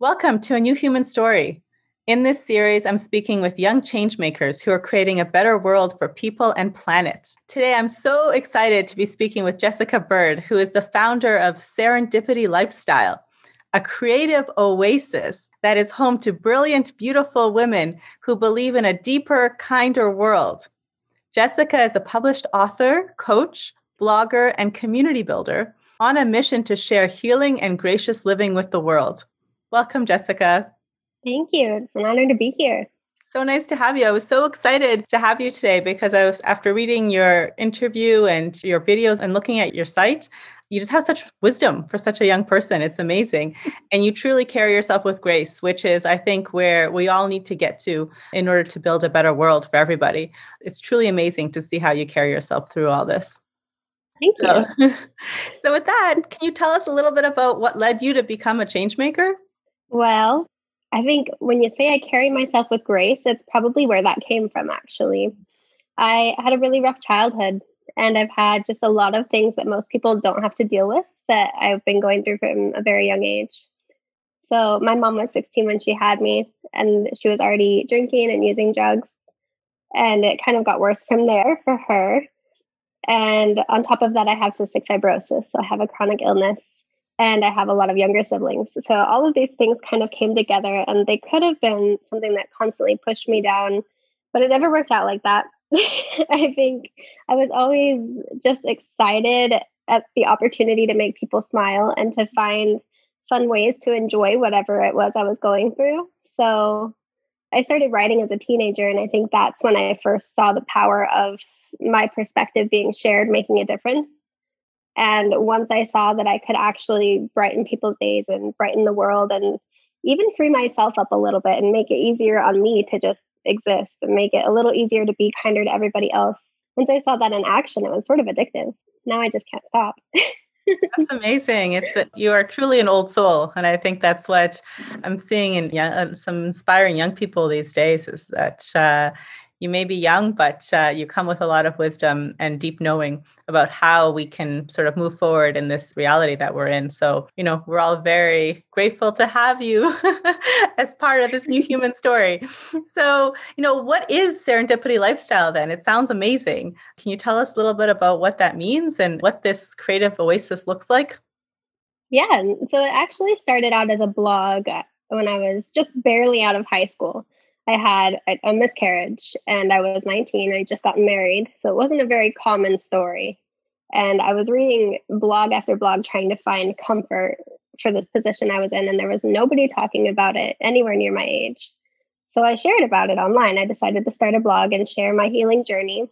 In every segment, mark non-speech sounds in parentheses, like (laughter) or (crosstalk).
Welcome to a new human story. In this series, I'm speaking with young changemakers who are creating a better world for people and planet. Today, I'm so excited to be speaking with Jessica Bird, who is the founder of Serendipity Lifestyle, a creative oasis that is home to brilliant, beautiful women who believe in a deeper, kinder world. Jessica is a published author, coach, blogger, and community builder on a mission to share healing and gracious living with the world. Welcome, Jessica. Thank you. It's an honor to be here. So nice to have you. I was so excited to have you today because I was after reading your interview and your videos and looking at your site, you just have such wisdom for such a young person. It's amazing. (laughs) And you truly carry yourself with grace, which is, I think, where we all need to get to in order to build a better world for everybody. It's truly amazing to see how you carry yourself through all this. Thank so, you. (laughs) so, with that, can you tell us a little bit about what led you to become a change maker? Well, I think when you say I carry myself with grace, it's probably where that came from, actually. I had a really rough childhood, and I've had just a lot of things that most people don't have to deal with that I've been going through from a very young age. So, my mom was 16 when she had me, and she was already drinking and using drugs. And it kind of got worse from there for her. And on top of that, I have cystic fibrosis. So, I have a chronic illness and I have a lot of younger siblings. So all of these things kind of came together and they could have been something that constantly pushed me down, but it never worked out like that. (laughs) I think I was always just excited at the opportunity to make people smile and to find fun ways to enjoy whatever it was I was going through. So I started writing as a teenager, and I think that's when I first saw the power of my perspective being shared, making a difference. And once I saw that I could actually brighten people's days and brighten the world and even free myself up a little bit and make it easier on me to just exist and make it a little easier to be kinder to everybody else. Once I saw that in action, it was sort of addictive. Now I just can't stop. that's (laughs) amazing. It's a, you are truly an old soul, and I think that's what I'm seeing in young, uh, some inspiring young people these days. Is that uh, you may be young, but uh, you come with a lot of wisdom and deep knowing about how we can sort of move forward in this reality that we're in. So, you know, we're all very grateful to have you (laughs) as part of this new human story. So, you know, what is serendipity lifestyle then? It sounds amazing. Can you tell us a little bit about what that means and what this creative oasis looks like? Yeah. So it actually started out as a blog when I was just barely out of high school. I had a, miscarriage and I was 19. I just got married. So it wasn't a very common story. And I was reading blog after blog trying to find comfort for this position I was in, and there was nobody talking about it anywhere near my age. So I shared about it online. I decided to start a blog and share my healing journey.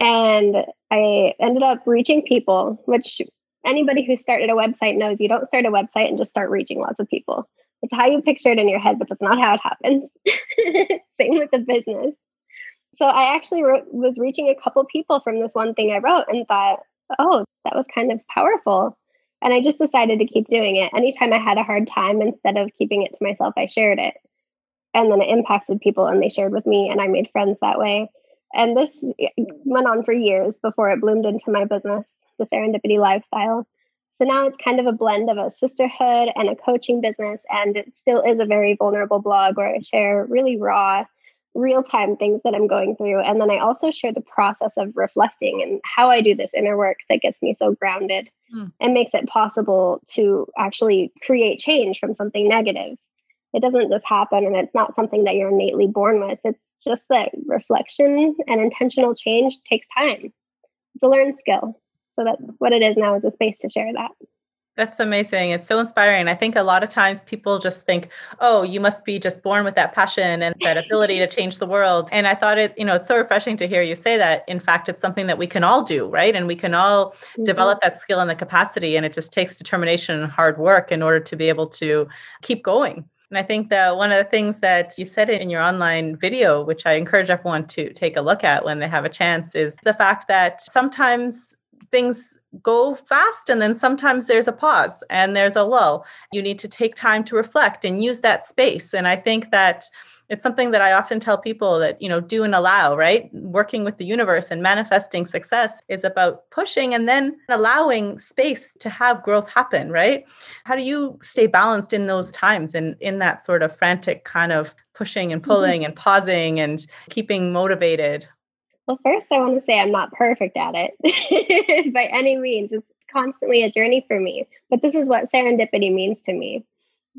And I ended up reaching people, which anybody who started a website knows you don't start a website and just start reaching lots of people. It's how you picture it in your head, but that's not how it happens. (laughs) Same with the business. So I actually wrote, was reaching a couple people from this one thing I wrote and thought, oh, that was kind of powerful. And I just decided to keep doing it. Anytime I had a hard time, instead of keeping it to myself, I shared it. And then it impacted people and they shared with me, and I made friends that way. And this went on for years before it bloomed into my business, the serendipity lifestyle. So now it's kind of a blend of a sisterhood and a coaching business. And it still is a very vulnerable blog where I share really raw, real time things that I'm going through. And then I also share the process of reflecting and how I do this inner work that gets me so grounded mm. and makes it possible to actually create change from something negative. It doesn't just happen and it's not something that you're innately born with. It's just that reflection and intentional change takes time. It's a learned skill. So that's what it is now is a space to share that. That's amazing. It's so inspiring. I think a lot of times people just think, oh, you must be just born with that passion and that ability to change the world. And I thought it, you know, it's so refreshing to hear you say that. In fact, it's something that we can all do, right? And we can all mm-hmm. develop that skill and the capacity. And it just takes determination and hard work in order to be able to keep going. And I think that one of the things that you said in your online video, which I encourage everyone to take a look at when they have a chance, is the fact that sometimes things go fast and then sometimes there's a pause and there's a lull. You need to take time to reflect and use that space. And I think that it's something that I often tell people that, you know, do and allow, right? Working with the universe and manifesting success is about pushing and then allowing space to have growth happen, right? How do you stay balanced in those times and in that sort of frantic kind of pushing and mm-hmm. pulling mm-hmm. and pausing and keeping motivated? Well, first, I want to say I'm not perfect at it (laughs) by any means. It's constantly a journey for me, but this is what serendipity means to me.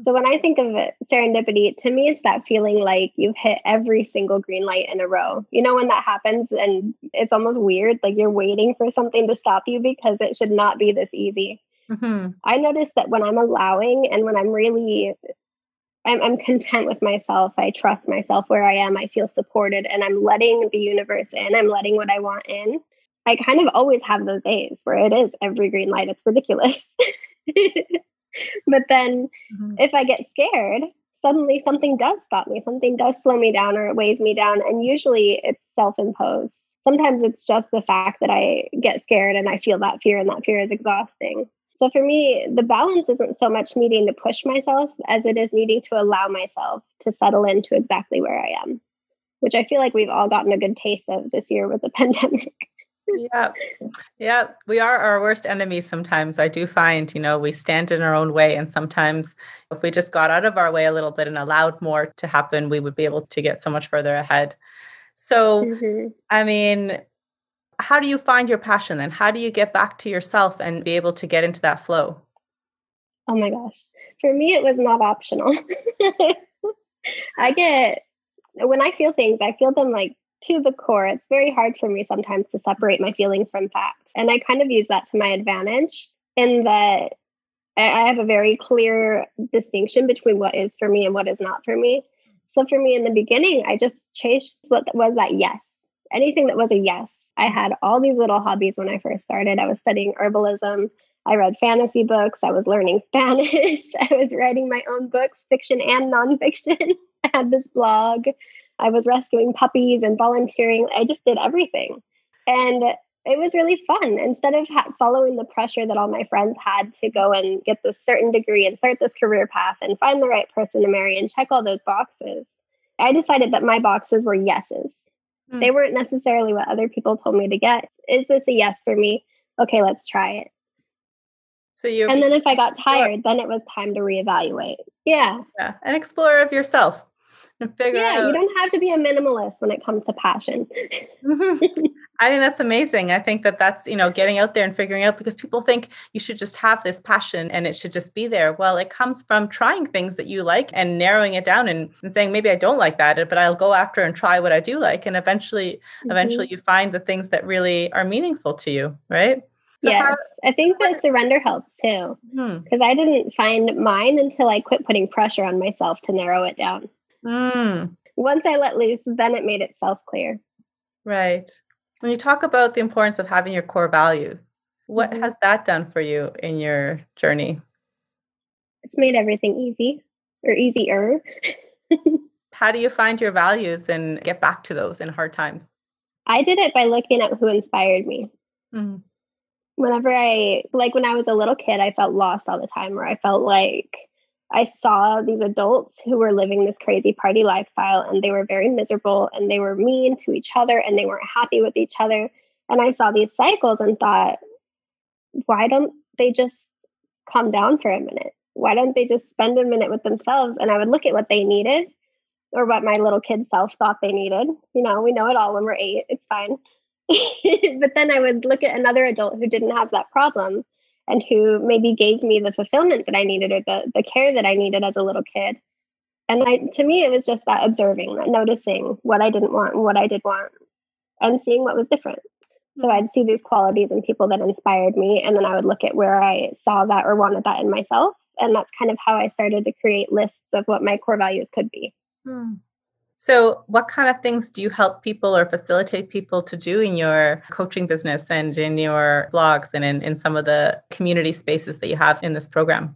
So when I think of it, serendipity, to me, it's that feeling like you've hit every single green light in a row. You know, when that happens and it's almost weird, like you're waiting for something to stop you because it should not be this easy. Mm-hmm. I notice that when I'm allowing and when I'm really, I'm, I'm content with myself, I trust myself where I am, I feel supported, and I'm letting the universe in, I'm letting what I want in. I kind of always have those days where it is every green light. It's ridiculous. (laughs) but then mm-hmm. if I get scared, suddenly something does stop me, something does slow me down or it weighs me down. And usually it's self imposed. Sometimes it's just the fact that I get scared and I feel that fear, and that fear is exhausting. So for me, the balance isn't so much needing to push myself as it is needing to allow myself to settle into exactly where I am, which I feel like we've all gotten a good taste of this year with the (laughs) pandemic. Yeah. Yeah we are our worst enemies sometimes. I do find you know we stand in our own way and sometimes if we just got out of our way a little bit and allowed more to happen we would be able to get so much further ahead. So mm-hmm. i mean how do you find your passion and how do you get back to yourself and be able to get into that flow oh my gosh for me it was not optional (laughs) i get when i feel things i feel them like to the core. It's very hard for me sometimes to separate my feelings from facts. And I kind of use that to my advantage in that I have a very clear distinction between what is for me and what is not for me. So for me in the beginning, I just chased what was that yes. Anything that was a yes. I had all these little hobbies when I first started. I was studying herbalism. I read fantasy books. I was learning (laughs) Spanish. I was writing my own books, fiction and nonfiction. (laughs) I had this blog. I was rescuing puppies and volunteering. I just did everything. And it was really fun. Instead of ha- following the pressure that all my friends had to go and get this certain degree and start this career path and find the right person to marry and check all those boxes, I decided that my boxes were yeses. Mm. They weren't necessarily what other people told me to get. Is this a yes for me? Okay, let's try it. So you And then if I got tired, then it was time to reevaluate. Yeah. Yeah. An explorer of yourself (laughs) figure yeah, out. you don't have to be a minimalist when it comes to passion. (laughs) I think that's amazing. I think that that's, you know, getting out there and figuring out because people think you should just have this passion and it should just be there. Well, it comes from trying things that you like and narrowing it down and, and saying, maybe I don't like that, but I'll go after and try what I do like. And eventually, mm-hmm. eventually you find the things that really are meaningful to you, right? So yes, how, I think that surrender helps too. Because hmm. I didn't find mine until I quit putting pressure on myself to narrow it down. Mm. Once I let loose, then it made itself clear. Right. When you talk about the importance of having your core values, what mm-hmm. has that done for you in your journey? It's made everything easy or easier. (laughs) How do you find your values and get back to those in hard times? I did it by looking at who inspired me. Mm-hmm. Whenever I, like when I was a little kid, I felt lost all the time, or I felt like I saw these adults who were living this crazy party lifestyle and they were very miserable and they were mean to each other and they weren't happy with each other. And I saw these cycles and thought, why don't they just calm down for a minute? Why don't they just spend a minute with themselves? And I would look at what they needed or what my little kid self thought they needed. You know, we know it all when we're eight, it's fine. (laughs) but then I would look at another adult who didn't have that problem and who maybe gave me the fulfillment that I needed or the, the care that I needed as a little kid. And I, to me, it was just that observing, that noticing what I didn't want and what I did want, and seeing what was different. So hmm. I'd see these qualities in people that inspired me, and then I would look at where I saw that or wanted that in myself. And that's kind of how I started to create lists of what my core values could be. Hmm. So, what kind of things do you help people or facilitate people to do in your coaching business and in your blogs and in, in some of the community spaces that you have in this program?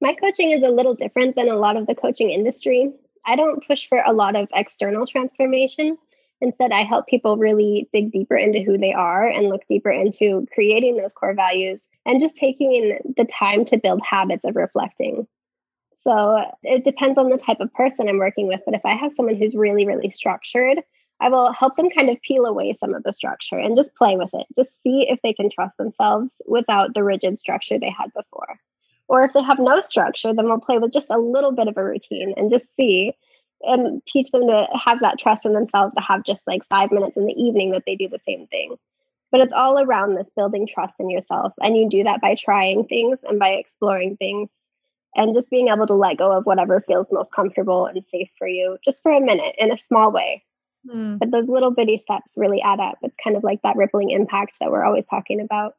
My coaching is a little different than a lot of the coaching industry. I don't push for a lot of external transformation. Instead, I help people really dig deeper into who they are and look deeper into creating those core values and just taking the time to build habits of reflecting. So it depends on the type of person I'm working with. But if I have someone who's really, really structured, I will help them kind of peel away some of the structure and just play with it. Just see if they can trust themselves without the rigid structure they had before. Or if they have no structure, then we'll play with just a little bit of a routine and just see and teach them to have that trust in themselves to have just like five minutes in the evening that they do the same thing. But it's all around this building trust in yourself. And you do that by trying things and by exploring things and just being able to let go of whatever feels most comfortable and safe for you just for a minute in a small way. Mm. But those little bitty steps really add up. It's kind of like that rippling impact that we're always talking about.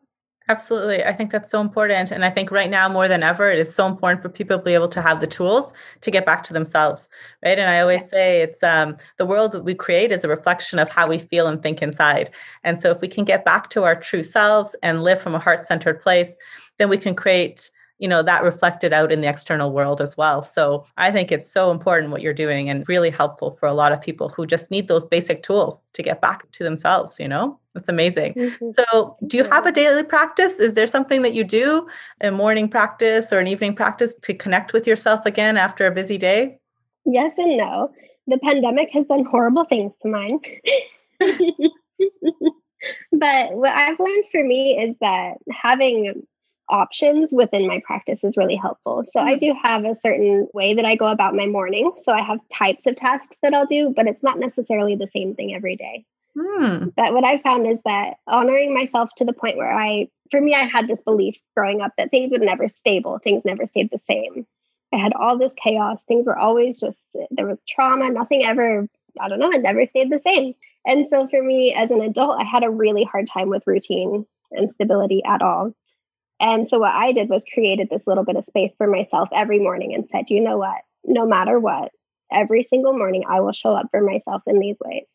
Absolutely. I think that's so important. And I think right now more than ever, it is so important for people to be able to have the tools to get back to themselves. Right. And I always say it's um, the world that we create is a reflection of how we feel and think inside. And so if we can get back to our true selves and live from a heart centered place, then we can create you know that reflected out in the external world as well. So i think it's so important what you're doing and really helpful for a lot of people who just need those basic tools to get back to themselves you know? That's amazing. Mm-hmm. so do you have a daily practice? Is there something that you do a morning practice or an evening practice to connect with yourself again after a busy day? Yes and no. The pandemic has done horrible things to mine. (laughs) But what I've learned for me is that having options within my practice is really helpful. So I mm. do have a certain way that I go about my morning. So I have types of tasks that I'll do, but it's not necessarily the same thing every day. Mm. But what I found is that honoring myself to the point where I, for me, I had this belief growing up that things would never stable, things never stayed the same. I had all this chaos. Things were always just, there was trauma. Nothing ever, I don't know, it never stayed the same. And so for me as an adult, I had a really hard time with routine and stability at all. And so what I did was created this little bit of space for myself every morning and said, you know what? No matter what, every single morning I will show up for myself in these ways.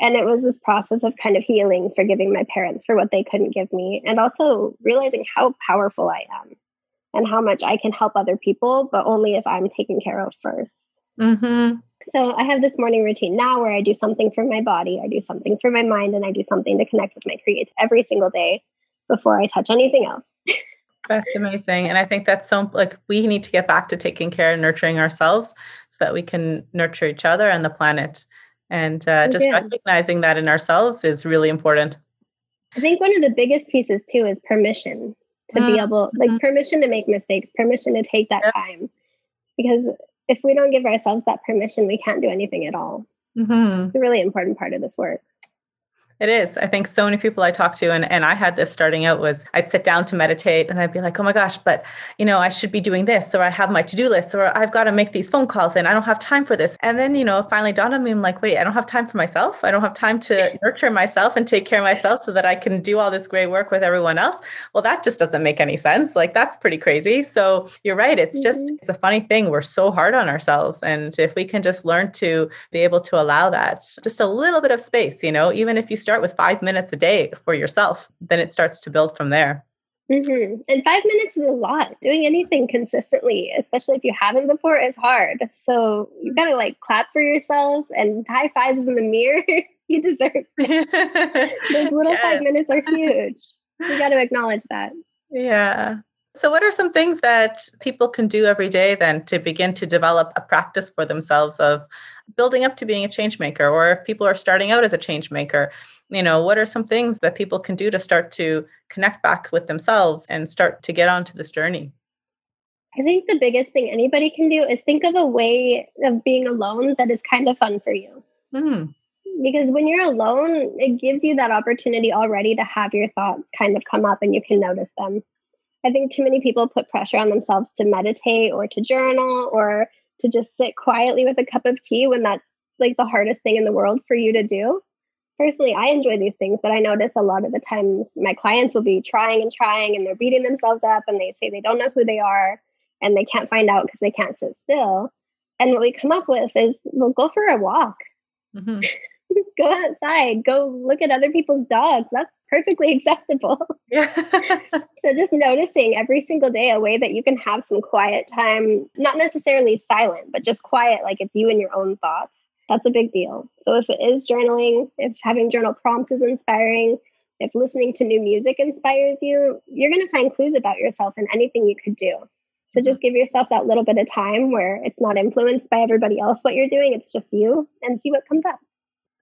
And it was this process of kind of healing, forgiving my parents for what they couldn't give me, and also realizing how powerful I am and how much I can help other people, but only if I'm taken care of 1st mm-hmm. So I have this morning routine now where I do something for my body, I do something for my mind, and I do something to connect with my creative every single day before I touch anything else. That's amazing. And I think that's so like we need to get back to taking care and nurturing ourselves so that we can nurture each other and the planet. And uh, just yeah. recognizing that in ourselves is really important. I think one of the biggest pieces too is permission to mm-hmm. be able, like mm-hmm. permission to make mistakes, permission to take that time. Because if we don't give ourselves that permission, we can't do anything at all. Mm-hmm. It's a really important part of this work. It is. I think so many people I talk to, and, and I had this starting out was I'd sit down to meditate and I'd be like, oh my gosh, but you know, I should be doing this, or I have my to-do list, or I've got to make these phone calls and I don't have time for this. And then, you know, finally dawned on me, I'm like, wait, I don't have time for myself. I don't have time to (laughs) nurture myself and take care of myself so that I can do all this great work with everyone else. Well, that just doesn't make any sense. Like that's pretty crazy. So you're right. It's just mm-hmm. it's a funny thing. We're so hard on ourselves. And if we can just learn to be able to allow that, just a little bit of space, you know, even if you start with five minutes a day for yourself, then it starts to build from there. Mm-hmm. And five minutes is a lot. Doing anything consistently, especially if you haven't before, is hard. So you gotta like clap for yourself and high fives in the mirror. (laughs) you deserve (laughs) those little yes. five minutes are (laughs) huge. You got to acknowledge that. Yeah. So, what are some things that people can do every day then to begin to develop a practice for themselves of building up to being a change maker? Or if people are starting out as a change maker, you know, what are some things that people can do to start to connect back with themselves and start to get onto this journey? I think the biggest thing anybody can do is think of a way of being alone that is kind of fun for you. Mm. Because when you're alone, it gives you that opportunity already to have your thoughts kind of come up and you can notice them. I think too many people put pressure on themselves to meditate or to journal or to just sit quietly with a cup of tea when that's like the hardest thing in the world for you to do. Personally, I enjoy these things, but I notice a lot of the times my clients will be trying and trying and they're beating themselves up and they say they don't know who they are and they can't find out because they can't sit still. And what we come up with is we'll go for a walk. Mm-hmm. (laughs) go outside, go look at other people's dogs. That's perfectly (laughs) acceptable. (laughs) So just noticing every single day a way that you can have some quiet time, not necessarily silent, but just quiet, like it's you and your own thoughts. That's a big deal. So if it is journaling, if having journal prompts is inspiring, if listening to new music inspires you, you're going to find clues about yourself in anything you could do. So just give yourself that little bit of time where it's not influenced by everybody else what you're doing, it's just you and see what comes up.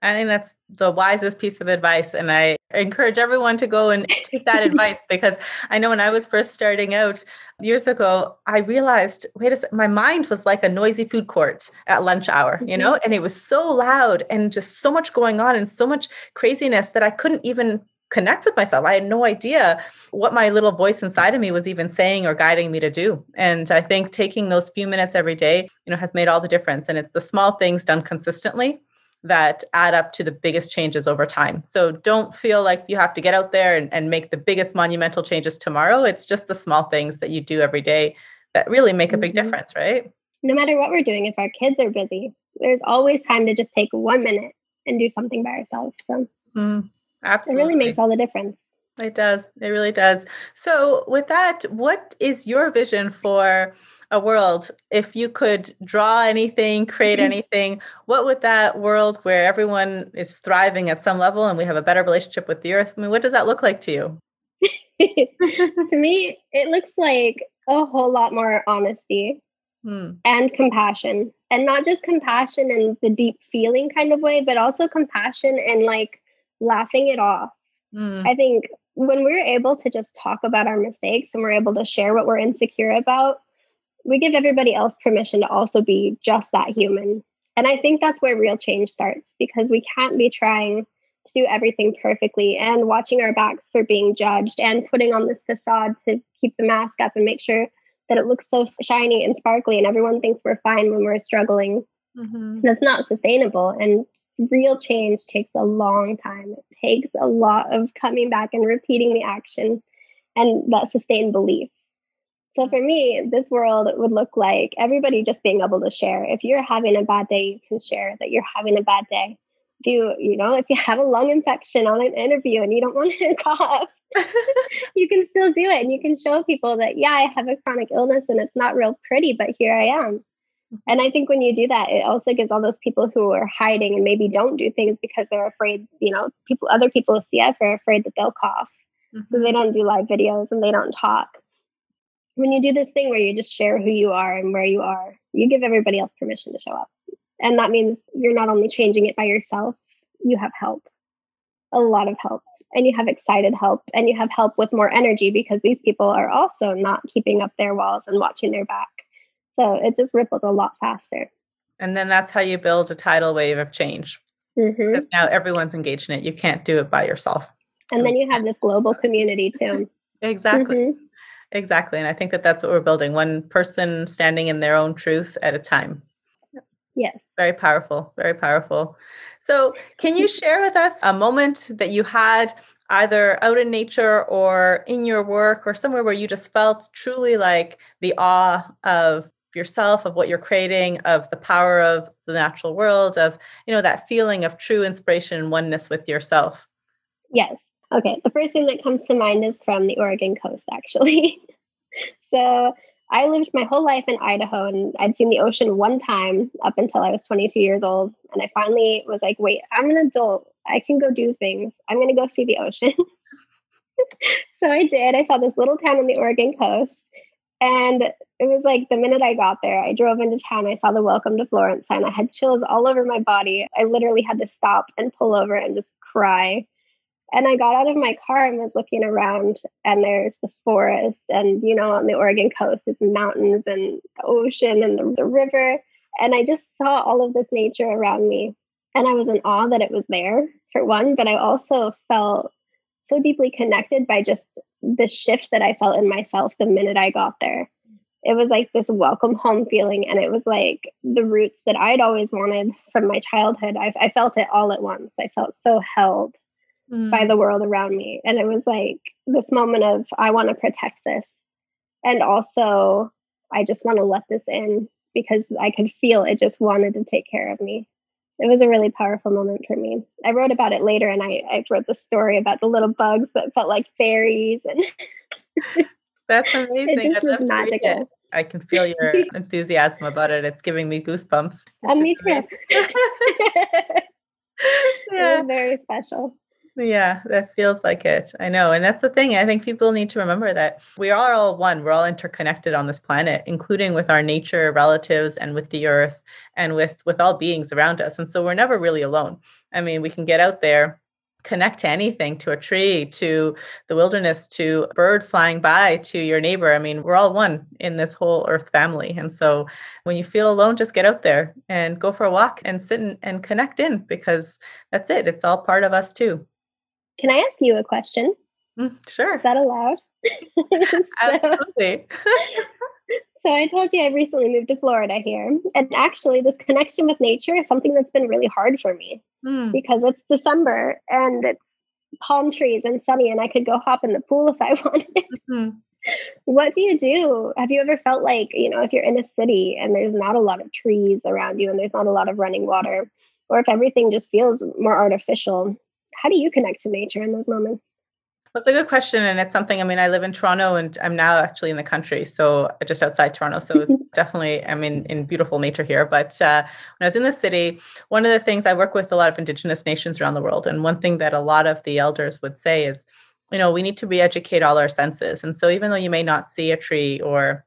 I think that's the wisest piece of advice. And I encourage everyone to go and take that (laughs) advice because I know when I was first starting out years ago, I realized, wait a second, my mind was like a noisy food court at lunch hour, you mm-hmm. know, and it was so loud and just so much going on and so much craziness that I couldn't even connect with myself. I had no idea what my little voice inside of me was even saying or guiding me to do. And I think taking those few minutes every day, you know, has made all the difference. And it's the small things done consistently that add up to the biggest changes over time. So don't feel like you have to get out there and, and make the biggest monumental changes tomorrow. It's just the small things that you do every day that really make a big mm-hmm. difference, right? No matter what we're doing, if our kids are busy, there's always time to just take one minute and do something by ourselves. So mm, absolutely. it really makes all the difference. It does. It really does. So, with that, what is your vision for a world, if you could draw anything, create mm-hmm. anything, what would that world where everyone is thriving at some level and we have a better relationship with the earth, I mean, what does that look like to you? (laughs) to me, it looks like a whole lot more honesty hmm. and compassion. And not just compassion in the deep feeling kind of way, but also compassion and like laughing it off. Hmm. I think when we're able to just talk about our mistakes and we're able to share what we're insecure about, we give everybody else permission to also be just that human. And I think that's where real change starts because we can't be trying to do everything perfectly and watching our backs for being judged and putting on this facade to keep the mask up and make sure that it looks so shiny and sparkly and everyone thinks we're fine when we're struggling. Mm-hmm. That's not sustainable. And real change takes a long time. It takes a lot of coming back and repeating the action and that sustained belief. So for me, this world would look like everybody just being able to share. If you're having a bad day, you can share that you're having a bad day. If you, you know, if you have a lung infection on an interview and you don't (laughs) want to cough, (laughs) you can still do it. And you can show people that, yeah, I have a chronic illness and it's not real pretty, but here I am. And I think when you do that, it also gives all those people who are hiding and maybe don't do things because they're afraid, you know, people, other people see us are afraid that they'll cough. Mm-hmm. So they mm-hmm. don't do live videos and they don't talk when you do this thing where you just share who you are and where you are, you give everybody else permission to show up. And that means you're not only changing it by yourself, you have help, a lot of help, and you have excited help, and you have help with more energy because these people are also not keeping up their walls and watching their back. So it just ripples a lot faster. And then that's how you build a tidal wave of change. Mm-hmm. Now everyone's engaged in it. You can't do it by yourself. And then you have this global community too. exactly. Mm-hmm. Exactly. And I think that that's what we're building one person standing in their own truth at a time. Yes. Very powerful. Very powerful. So, can you share with us a moment that you had either out in nature or in your work or somewhere where you just felt truly like the awe of yourself of what you're creating of the power of the natural world of you know that feeling of true inspiration and oneness with yourself yes Okay, the first thing that comes to mind is from the Oregon coast, actually. (laughs) so I lived my whole life in Idaho and I'd seen the ocean one time up until I was 22 years old. And I finally was like, wait, I'm an adult. I can go do things. I'm going to go see the ocean. (laughs) so I did. I saw this little town on the Oregon coast. And it was like the minute I got there, I drove into town. I saw the Welcome to Florence sign. I had chills all over my body. I literally had to stop and pull over and just cry and I got out of my car and was looking around, and there's the forest, and you know, on the Oregon coast, it's mountains and the ocean and the, the river. And I just saw all of this nature around me. And I was in awe that it was there, for one, but I also felt so deeply connected by just the shift that I felt in myself the minute I got there. It was like this welcome home feeling, and it was like the roots that I'd always wanted from my childhood. I, I felt it all at once. I felt so held mm. by the world around me. And it was like this moment of, I want to protect this. And also, I just want to let this in because I could feel it just wanted to take care of me. It was a really powerful moment for me. I wrote about it later and I, I wrote the story about the little bugs that felt like fairies and (laughs) That's amazing. It just was magical. I can feel your (laughs) enthusiasm about it. It's giving me goosebumps. And me too. yeah. (laughs) It was very special. Yeah, that feels like it. I know. And that's the thing. I think people need to remember that we are all one. We're all interconnected on this planet, including with our nature relatives and with the earth and with with all beings around us. And so we're never really alone. I mean, we can get out there connect to anything to a tree to the wilderness to a bird flying by to your neighbor i mean we're all one in this whole earth family and so when you feel alone just get out there and go for a walk and sit and, and connect in because that's it it's all part of us too can I ask you a question? Mm, sure. Is that allowed? (laughs) so, Absolutely. (laughs) so I told you I recently moved to Florida here. And actually, this connection with nature is something that's been really hard for me mm. because it's December and it's palm trees and sunny, and I could go hop in the pool if I (laughs) wanted. Mm-hmm. What do you do? Have you ever felt like, you know, if you're in a city and there's not a lot of trees around you and there's not a lot of running water, or if everything just feels more artificial, how do you connect to nature in those moments? That's a good question. And it's something, I mean, I live in Toronto and I'm now actually in the country. So just outside Toronto. So it's (laughs) definitely, I'm in, in beautiful nature here. But uh, when I was in the city, one of the things I work with a lot of indigenous nations around the world. And one thing that a lot of the elders would say is, you know, we need to re educate all our senses. And so even though you may not see a tree or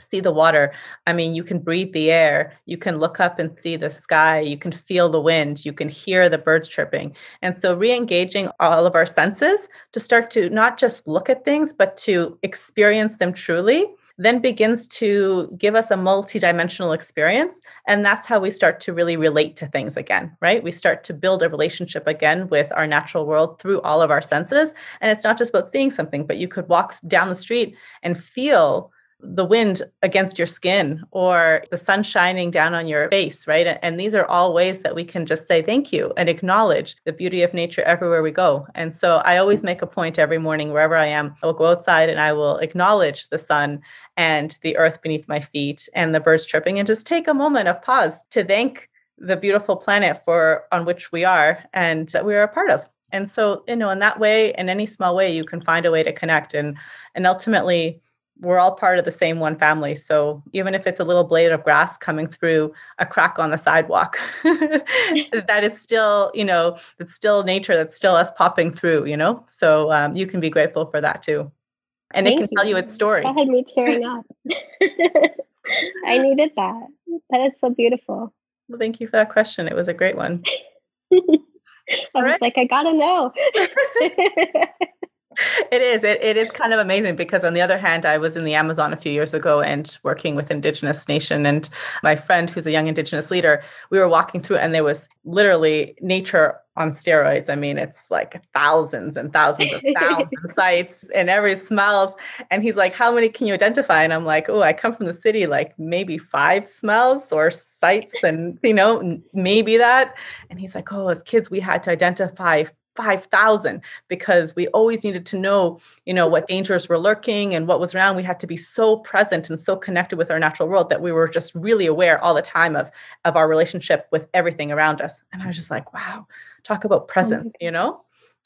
see the water. I mean, you can breathe the air, you can look up and see the sky, you can feel the wind, you can hear the birds chirping. And so, re engaging all of our senses to start to not just look at things, but to experience them truly. Then begins to give us a multidimensional experience. And that's how we start to really relate to things again, right? We start to build a relationship again with our natural world through all of our senses. And it's not just about seeing something, but you could walk down the street and feel the wind against your skin or the sun shining down on your face, right? And these are all ways that we can just say thank you and acknowledge the beauty of nature everywhere we go. And so I always make a point every morning, wherever I am, I will go outside and I will acknowledge the sun and the earth beneath my feet and the birds chirping and just take a moment of pause to thank the beautiful planet for on which we are and we are a part of. And so, you know, in that way, in any small way, you can find a way to connect and and ultimately we're all part of the same one family. So even if it's a little blade of grass coming through a crack on the sidewalk, (laughs) that is still, you know, it's still nature. That's still us popping through, you know? So um, you can be grateful for that too. And Thank it can you. tell you its story. That had me tearing up. (laughs) I needed that. That is so beautiful. Well, thank you for that question. It was a great one. (laughs) I was right. like, I gotta know it is. It, it is kind of amazing because, on the other hand, I was in the Amazon a few years ago and working with Indigenous Nation. And my friend, who's a young Indigenous leader, we were walking through, and there was literally nature on steroids. I mean, it's like thousands and thousands of (laughs) sounds and sights, and every smells. And he's like, "How many can you identify?" And I'm like, "Oh, I come from the city, like maybe five smells or sights, and you know, maybe that." And he's like, "Oh, as kids, we had to identify 5,000 because we always needed to know, you know, what dangers were lurking and what was around. We had to be so present and so connected with our natural world that we were just really aware all the time of of our relationship with everything around us. And I was just like, wow, talk about presence, you know?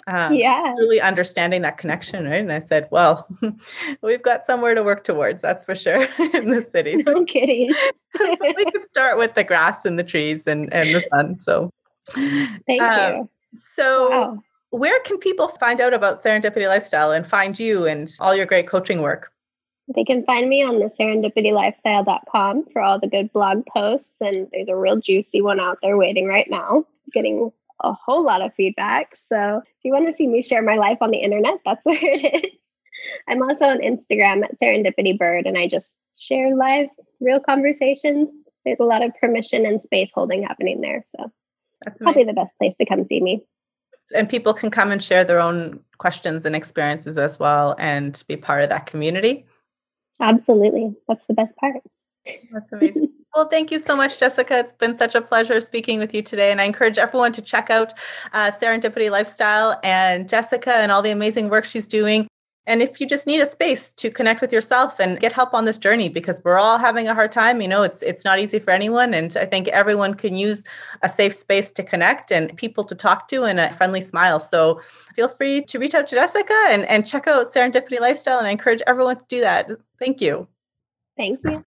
Um, yeah. Really understanding that connection, right? And I said, well, (laughs) we've got somewhere to work towards, that's for sure, (laughs) in the city. So (laughs) no kidding. we could start with the grass and the trees and, and the sun. So thank um, you. So, wow. where can people find out about Serendipity Lifestyle and find you and all your great coaching work? They can find me on the serendipitylifestyle.com for all the good blog posts. And there's a real juicy one out there waiting right now, getting a whole lot of feedback. So if you want to see me share my life on the internet, (laughs) that's where it is. I'm also on Instagram at Serendipity Bird, and I just share live, real conversations. There's a lot of permission and space holding happening there. So that's probably the best place to come see me. And people can come and share their own questions and experiences as well and be part of that community. Absolutely. That's the best part. That's amazing. (laughs) Well, thank you so much, Jessica. It's been such a pleasure speaking with you today. And I encourage everyone to check out uh, Serendipity Lifestyle and Jessica and all the amazing work she's doing. And if you just need a space to connect with yourself and get help on this journey, because we're all having a hard time, you know, it's it's not easy for anyone. And I think everyone can use a safe space to connect and people to talk to and a friendly smile. So feel free to reach out to Jessica and, and check out Serendipity Lifestyle. And I encourage everyone to do that. Thank you. Thank you.